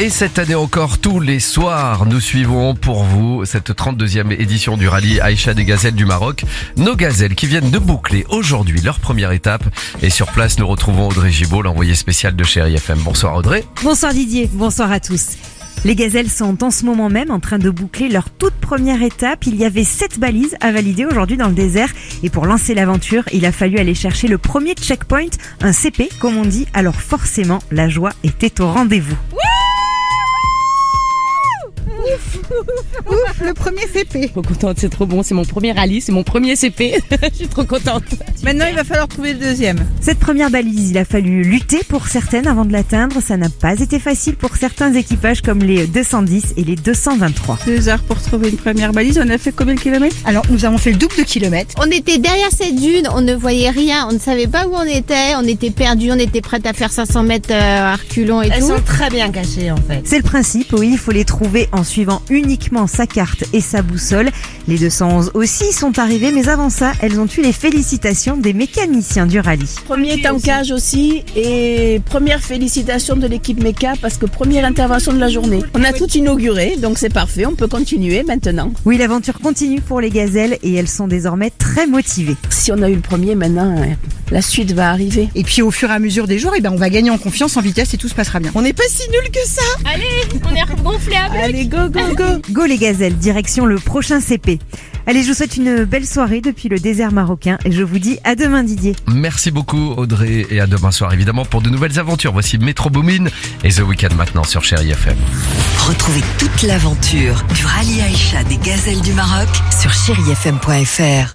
Et cette année encore, tous les soirs, nous suivons pour vous cette 32e édition du rallye Aïcha des Gazelles du Maroc. Nos gazelles qui viennent de boucler aujourd'hui leur première étape. Et sur place, nous retrouvons Audrey Gibault, l'envoyé spécial de Chéri FM. Bonsoir Audrey. Bonsoir Didier, bonsoir à tous. Les gazelles sont en ce moment même en train de boucler leur toute première étape. Il y avait sept balises à valider aujourd'hui dans le désert. Et pour lancer l'aventure, il a fallu aller chercher le premier checkpoint, un CP comme on dit. Alors forcément, la joie était au rendez-vous. Ouf, le premier CP. Trop contente, c'est trop bon. C'est mon premier rallye, c'est mon premier CP. Je suis trop contente. Maintenant, il va falloir trouver le deuxième. Cette première balise, il a fallu lutter pour certaines avant de l'atteindre. Ça n'a pas été facile pour certains équipages comme les 210 et les 223. Deux heures pour trouver une première balise. On a fait combien de kilomètres? Alors, nous avons fait le double de kilomètres. On était derrière cette dune, on ne voyait rien, on ne savait pas où on était, on était perdus, on était prêts à faire 500 mètres euh, à reculons et Elles tout. sont très bien cachées, en fait. C'est le principe, oui, il faut les trouver en suivant uniquement sa carte et sa boussole. Les 211 aussi sont arrivés, mais avant ça, elles ont eu les félicitations des mécaniciens du rallye. Premier tankage aussi et première félicitation de l'équipe MECA parce que première intervention de la journée. On a tout inauguré donc c'est parfait, on peut continuer maintenant. Oui, l'aventure continue pour les gazelles et elles sont désormais très motivées. Si on a eu le premier maintenant, euh, la suite va arriver. Et puis, au fur et à mesure des jours, eh ben, on va gagner en confiance, en vitesse et tout se passera bien. On n'est pas si nul que ça. On est gonflable. Allez, go, go, go. Go les gazelles, direction le prochain CP. Allez, je vous souhaite une belle soirée depuis le désert marocain et je vous dis à demain Didier. Merci beaucoup Audrey et à demain soir évidemment pour de nouvelles aventures. Voici Metro Boomin et The Weekend maintenant sur Chéri FM. Retrouvez toute l'aventure du rallye Aïcha des gazelles du Maroc sur chérifm.fr.